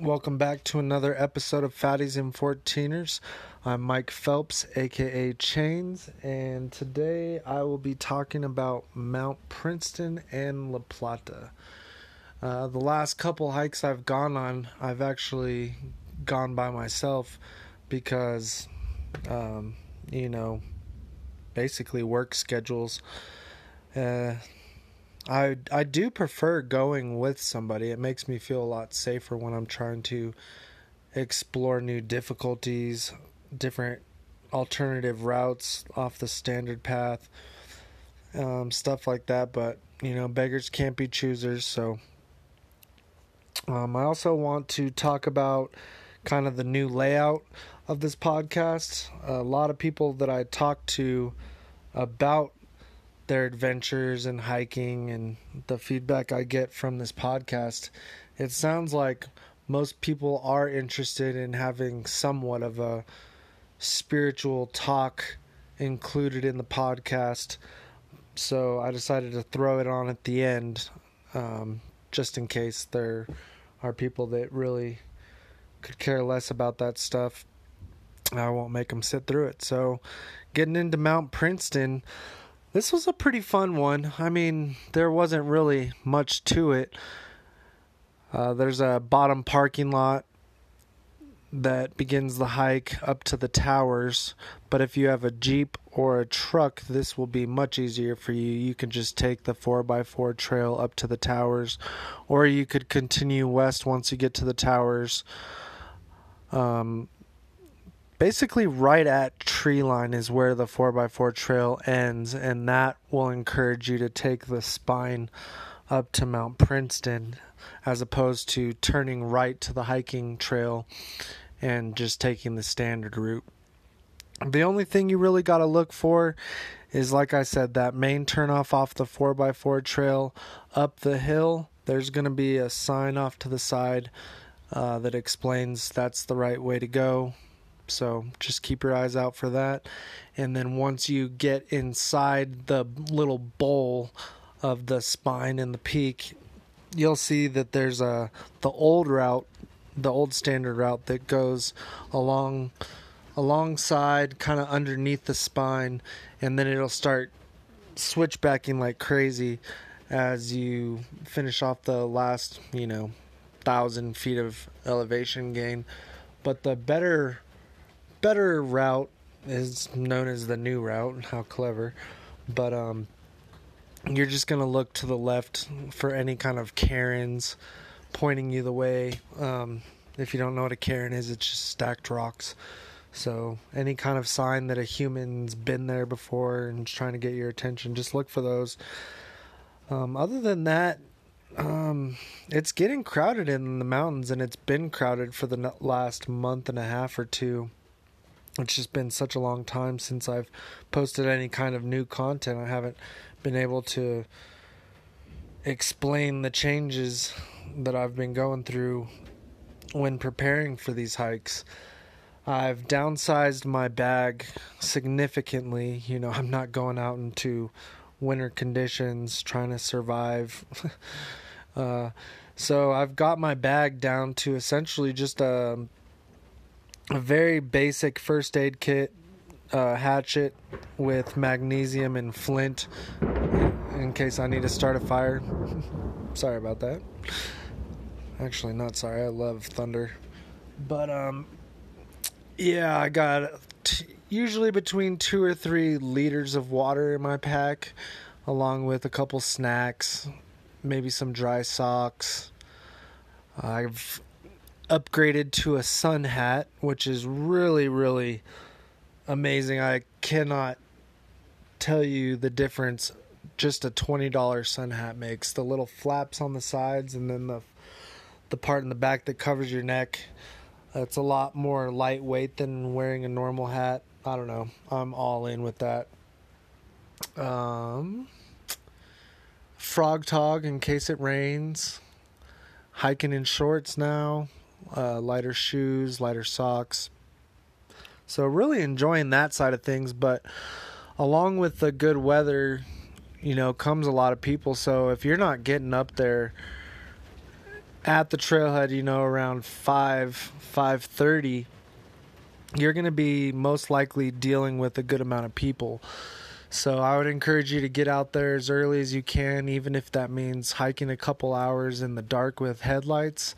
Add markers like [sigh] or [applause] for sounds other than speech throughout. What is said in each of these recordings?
Welcome back to another episode of Fatties and 14ers. I'm Mike Phelps, aka Chains, and today I will be talking about Mount Princeton and La Plata. Uh, the last couple hikes I've gone on, I've actually gone by myself because, um, you know, basically work schedules. Uh, I I do prefer going with somebody. It makes me feel a lot safer when I'm trying to explore new difficulties, different alternative routes off the standard path, um, stuff like that. But you know, beggars can't be choosers. So um, I also want to talk about kind of the new layout of this podcast. A lot of people that I talk to about their adventures and hiking and the feedback I get from this podcast, it sounds like most people are interested in having somewhat of a spiritual talk included in the podcast. So I decided to throw it on at the end, um, just in case there are people that really could care less about that stuff. I won't make them sit through it. So, getting into Mount Princeton, this was a pretty fun one. I mean, there wasn't really much to it. Uh, there's a bottom parking lot that begins the hike up to the towers. But if you have a Jeep or a truck, this will be much easier for you. You can just take the 4x4 trail up to the towers, or you could continue west once you get to the towers. Um, basically right at tree line is where the 4x4 trail ends and that will encourage you to take the spine up to Mount Princeton as opposed to turning right to the hiking trail and just taking the standard route. The only thing you really got to look for is like I said that main turnoff off the 4x4 trail up the hill. There's going to be a sign off to the side uh, that explains that's the right way to go so just keep your eyes out for that. And then once you get inside the little bowl of the spine and the peak, you'll see that there's a the old route, the old standard route that goes along alongside kind of underneath the spine and then it'll start switchbacking like crazy as you finish off the last, you know, thousand feet of elevation gain. But the better better route is known as the new route. How clever. But um you're just going to look to the left for any kind of cairns pointing you the way. Um if you don't know what a cairn is, it's just stacked rocks. So any kind of sign that a human's been there before and trying to get your attention, just look for those. Um, other than that, um, it's getting crowded in the mountains, and it's been crowded for the last month and a half or two it's just been such a long time since I've posted any kind of new content. I haven't been able to explain the changes that I've been going through when preparing for these hikes. I've downsized my bag significantly. You know, I'm not going out into winter conditions trying to survive. [laughs] uh, so I've got my bag down to essentially just a a very basic first aid kit, uh, hatchet with magnesium and flint in case I need to start a fire. [laughs] sorry about that. Actually, not sorry. I love thunder. But, um, yeah, I got t- usually between two or three liters of water in my pack, along with a couple snacks, maybe some dry socks. I've upgraded to a sun hat, which is really, really amazing. I cannot tell you the difference just a $20 sun hat makes. The little flaps on the sides and then the the part in the back that covers your neck. It's a lot more lightweight than wearing a normal hat. I don't know. I'm all in with that. Um, frog tog in case it rains. Hiking in shorts now uh, lighter shoes, lighter socks. So, really enjoying that side of things. But along with the good weather, you know, comes a lot of people. So, if you're not getting up there at the trailhead, you know, around 5 5:30, you're going to be most likely dealing with a good amount of people. So I would encourage you to get out there as early as you can, even if that means hiking a couple hours in the dark with headlights,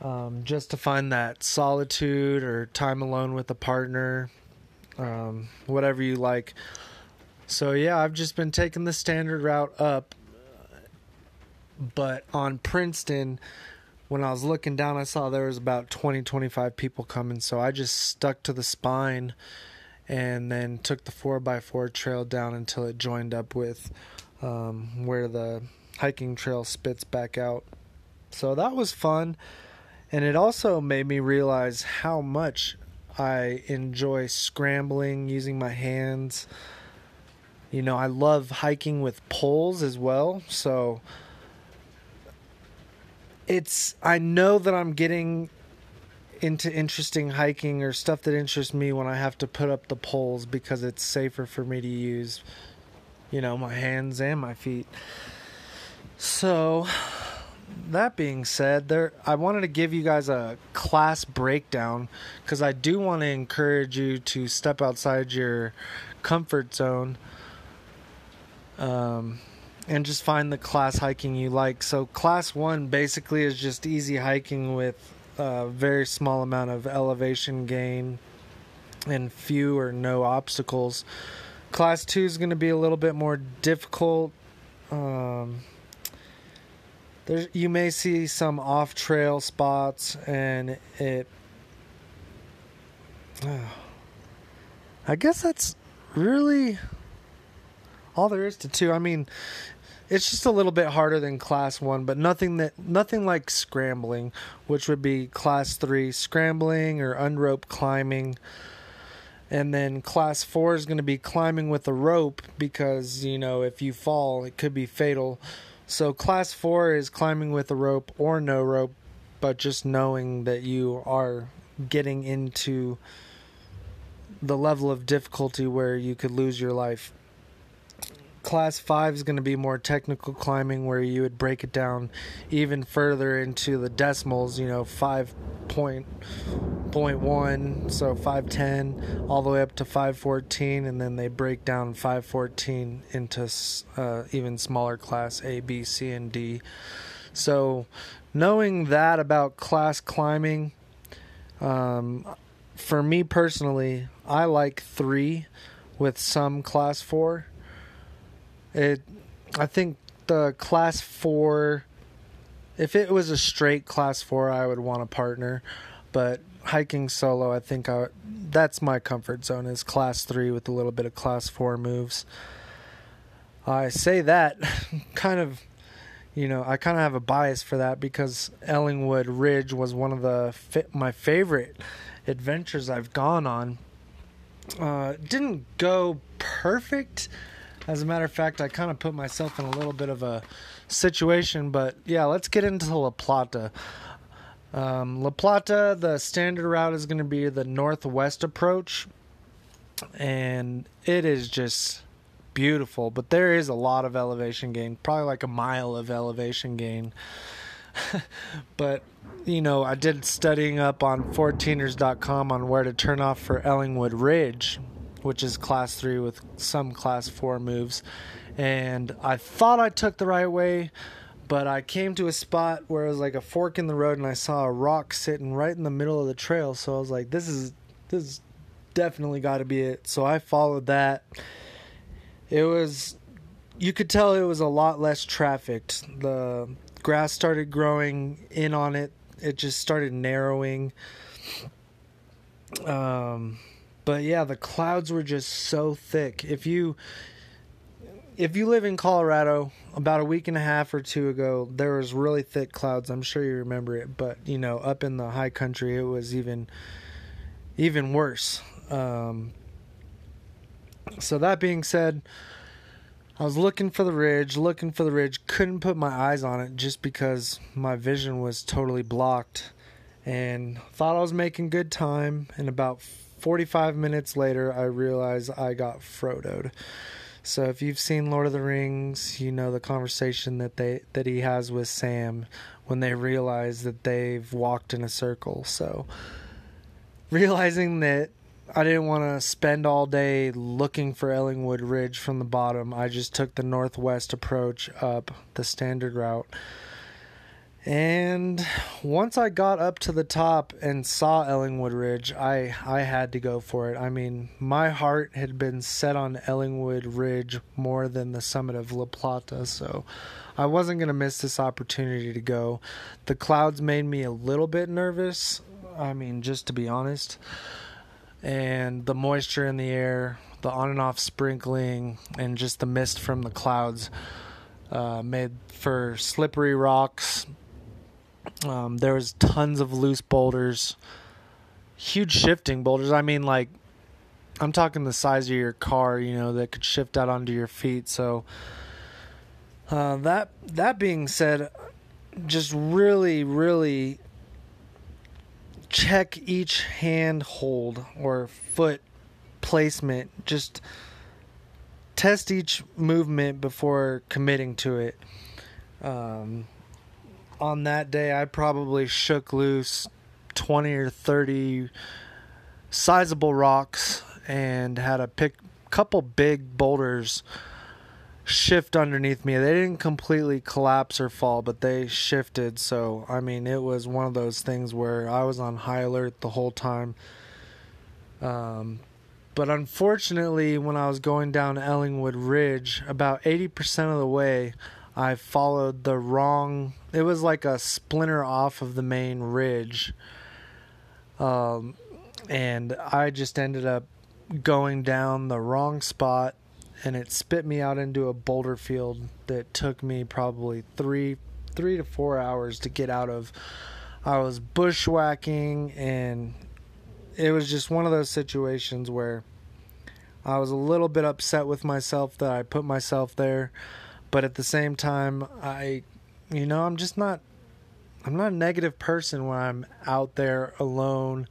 um, just to find that solitude or time alone with a partner, um, whatever you like. So yeah, I've just been taking the standard route up, but on Princeton. When I was looking down, I saw there was about 20, 25 people coming, so I just stuck to the spine and then took the 4x4 trail down until it joined up with um, where the hiking trail spits back out. So that was fun. And it also made me realize how much I enjoy scrambling using my hands. You know, I love hiking with poles as well. So it's, I know that I'm getting into interesting hiking or stuff that interests me when I have to put up the poles because it's safer for me to use, you know, my hands and my feet. So, that being said, there I wanted to give you guys a class breakdown cuz I do want to encourage you to step outside your comfort zone. Um and just find the class hiking you like. So class 1 basically is just easy hiking with a very small amount of elevation gain and few or no obstacles. Class 2 is going to be a little bit more difficult. Um, there, you may see some off trail spots, and it. [sighs] I guess that's really all there is to two. I mean, it's just a little bit harder than class 1 but nothing that nothing like scrambling which would be class 3 scrambling or unrope climbing and then class 4 is going to be climbing with a rope because you know if you fall it could be fatal so class 4 is climbing with a rope or no rope but just knowing that you are getting into the level of difficulty where you could lose your life class 5 is going to be more technical climbing where you would break it down even further into the decimals you know 5.1 so 510 all the way up to 514 and then they break down 514 into uh, even smaller class a b c and d. So knowing that about class climbing um, for me personally i like three with some class four it, I think the class four. If it was a straight class four, I would want a partner, but hiking solo, I think I, that's my comfort zone is class three with a little bit of class four moves. I say that [laughs] kind of, you know, I kind of have a bias for that because Ellingwood Ridge was one of the my favorite adventures I've gone on. Uh, didn't go perfect as a matter of fact, I kind of put myself in a little bit of a situation, but yeah, let's get into La Plata. Um, La Plata, the standard route is going to be the northwest approach, and it is just beautiful, but there is a lot of elevation gain, probably like a mile of elevation gain. [laughs] but you know, I did studying up on 14ers.com on where to turn off for Ellingwood Ridge, which is class three with some class four moves. And I thought I took the right way, but I came to a spot where it was like a fork in the road, and I saw a rock sitting right in the middle of the trail. So I was like, "This is this is definitely got to be it." So I followed that. It was, you could tell it was a lot less trafficked. The grass started growing in on it. It just started narrowing. Um, but yeah, the clouds were just so thick. If you if you live in Colorado, about a week and a half or two ago, there was really thick clouds. I'm sure you remember it, but you know, up in the high country, it was even even worse. Um, so that being said, I was looking for the ridge, looking for the ridge, couldn't put my eyes on it just because my vision was totally blocked, and thought I was making good time. And about 45 minutes later, I realized I got Frodoed. So if you've seen Lord of the Rings, you know the conversation that they that he has with Sam when they realize that they've walked in a circle. So realizing that I didn't want to spend all day looking for Ellingwood Ridge from the bottom, I just took the northwest approach up the standard route. And once I got up to the top and saw Ellingwood Ridge, I, I had to go for it. I mean, my heart had been set on Ellingwood Ridge more than the summit of La Plata, so I wasn't going to miss this opportunity to go. The clouds made me a little bit nervous. I mean, just to be honest. And the moisture in the air, the on and off sprinkling, and just the mist from the clouds uh, made for slippery rocks, um, there was tons of loose boulders, huge shifting boulders. I mean, like I'm talking the size of your car, you know, that could shift out onto your feet. So uh, that that being said, just really, really check each hand hold or foot placement. Just test each movement before committing to it. Um, on that day, I probably shook loose 20 or 30 sizable rocks and had a pick couple big boulders shift underneath me. They didn't completely collapse or fall, but they shifted. So, I mean, it was one of those things where I was on high alert the whole time. Um, but unfortunately, when I was going down Ellingwood Ridge, about 80% of the way, I followed the wrong. It was like a splinter off of the main ridge, um, and I just ended up going down the wrong spot, and it spit me out into a boulder field that took me probably three, three to four hours to get out of. I was bushwhacking, and it was just one of those situations where I was a little bit upset with myself that I put myself there but at the same time i you know i'm just not i'm not a negative person when i'm out there alone.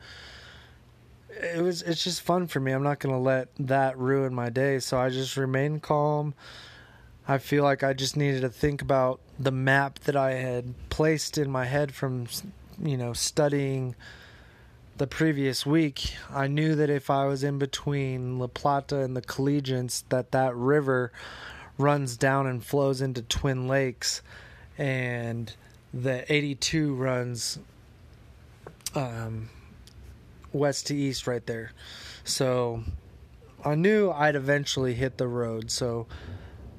It was it's just fun for me. I'm not going to let that ruin my day. So i just remain calm. I feel like i just needed to think about the map that i had placed in my head from you know studying the previous week. I knew that if i was in between la plata and the Collegiates that that river runs down and flows into Twin Lakes, and the 82 runs um, west to east right there. So I knew I'd eventually hit the road. So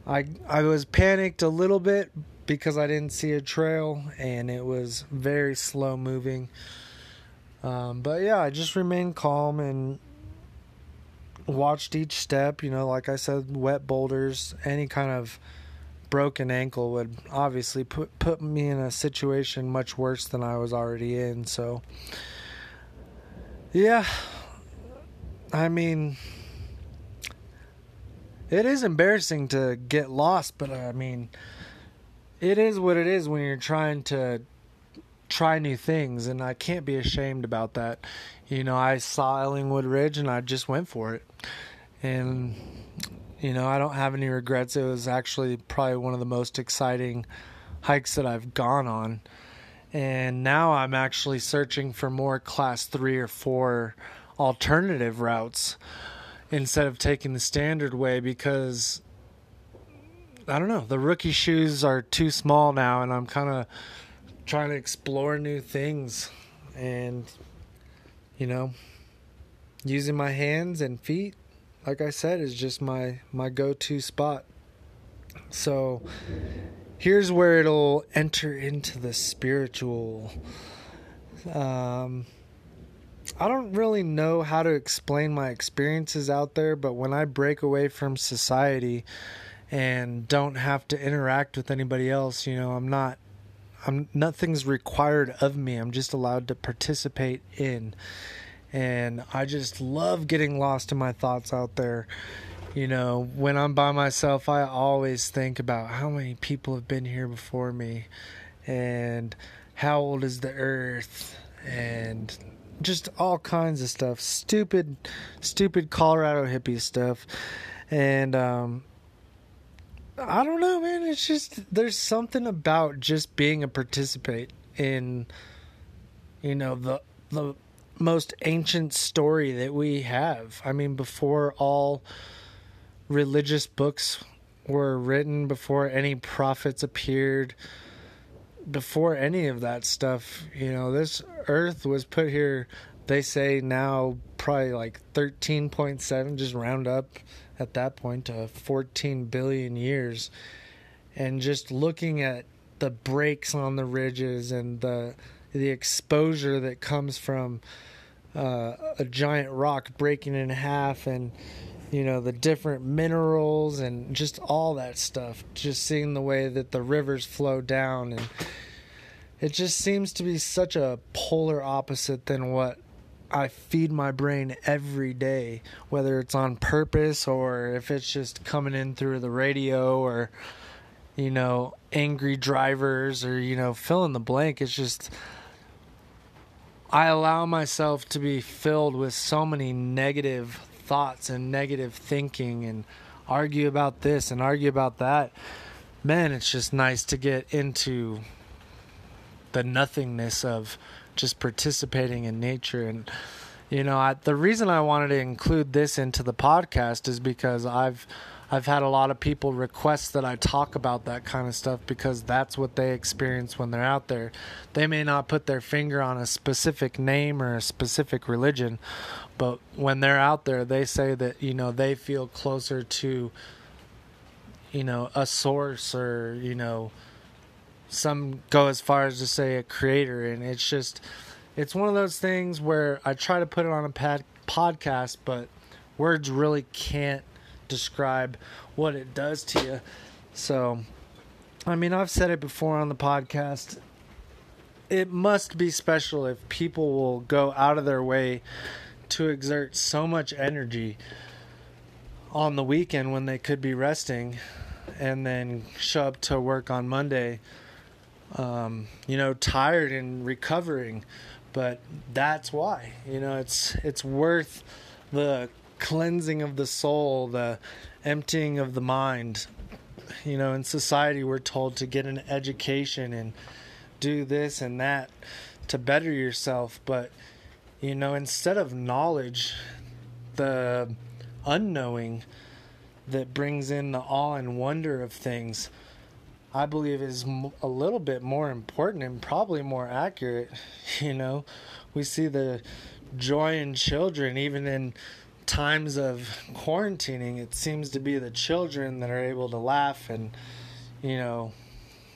I I was panicked a little bit because I didn't see a trail and it was very slow moving. Um, but yeah, I just remained calm and watched each step. You know, like I said, wet boulders, any kind of broken ankle would obviously put put me in a situation much worse than I was already in. So, yeah, I mean, it is embarrassing to get lost, but I mean, it is what it is when you're trying to try new things, and I can't be ashamed about that. You know, I saw Ellingwood Ridge and I just went for it. And, you know, I don't have any regrets. It was actually probably one of the most exciting hikes that I've gone on. And now I'm actually searching for more class three or four alternative routes instead of taking the standard way because I don't know, the rookie shoes are too small now and I'm kind of trying to explore new things and you know using my hands and feet like I said is just my my go-to spot. So here's where it'll enter into the spiritual. Um I don't really know how to explain my experiences out there, but when I break away from society and don't have to interact with anybody else, you know, I'm not I'm nothing's required of me. I'm just allowed to participate in. And I just love getting lost in my thoughts out there. You know, when I'm by myself, I always think about how many people have been here before me and how old is the earth and just all kinds of stuff. Stupid stupid Colorado hippie stuff. And um I don't know, man. It's just there's something about just being a participant in, you know, the the most ancient story that we have. I mean, before all religious books were written, before any prophets appeared, before any of that stuff, you know, this earth was put here, they say now probably like 13.7, just round up at that point to 14 billion years. And just looking at the breaks on the ridges and the the exposure that comes from uh, a giant rock breaking in half and you know the different minerals and just all that stuff just seeing the way that the rivers flow down and it just seems to be such a polar opposite than what I feed my brain every day whether it's on purpose or if it's just coming in through the radio or you know angry drivers or you know fill in the blank it's just I allow myself to be filled with so many negative thoughts and negative thinking and argue about this and argue about that. Man, it's just nice to get into the nothingness of just participating in nature and you know, I, the reason I wanted to include this into the podcast is because I've I've had a lot of people request that I talk about that kind of stuff because that's what they experience when they're out there. They may not put their finger on a specific name or a specific religion, but when they're out there, they say that, you know, they feel closer to, you know, a source or, you know, some go as far as to say a creator. And it's just, it's one of those things where I try to put it on a pad, podcast, but words really can't describe what it does to you. So, I mean, I've said it before on the podcast. It must be special if people will go out of their way to exert so much energy on the weekend when they could be resting and then show up to work on Monday, um, you know, tired and recovering. But that's why, you know, it's it's worth the cleansing of the soul, the emptying of the mind. You know, in society, we're told to get an education and do this and that to better yourself. But, you know, instead of knowledge, the unknowing that brings in the awe and wonder of things, I believe is a little bit more important and probably more accurate. [laughs] You know, we see the joy in children, even in times of quarantining, it seems to be the children that are able to laugh and, you know,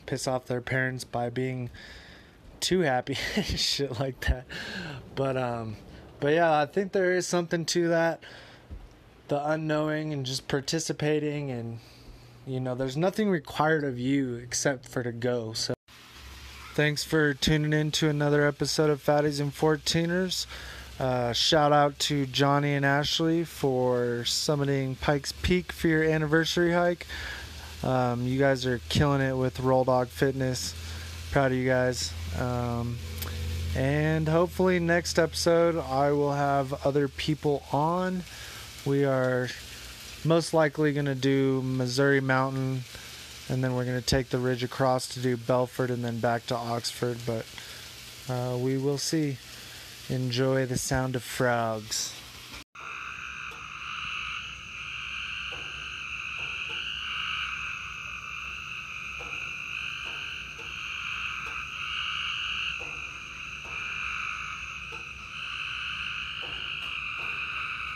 piss off their parents by being too happy, [laughs] shit like that. But um, but yeah, I think there is something to that, the unknowing and just participating, and you know, there's nothing required of you except for to go. So. Thanks for tuning in to another episode of Fatties and Fourteeners. Uh, shout out to Johnny and Ashley for summiting Pikes Peak for your anniversary hike. Um, you guys are killing it with Roll Dog Fitness. Proud of you guys. Um, and hopefully, next episode, I will have other people on. We are most likely going to do Missouri Mountain, and then we're going to take the ridge across to do Belford and then back to Oxford. But uh, we will see. Enjoy the sound of frogs.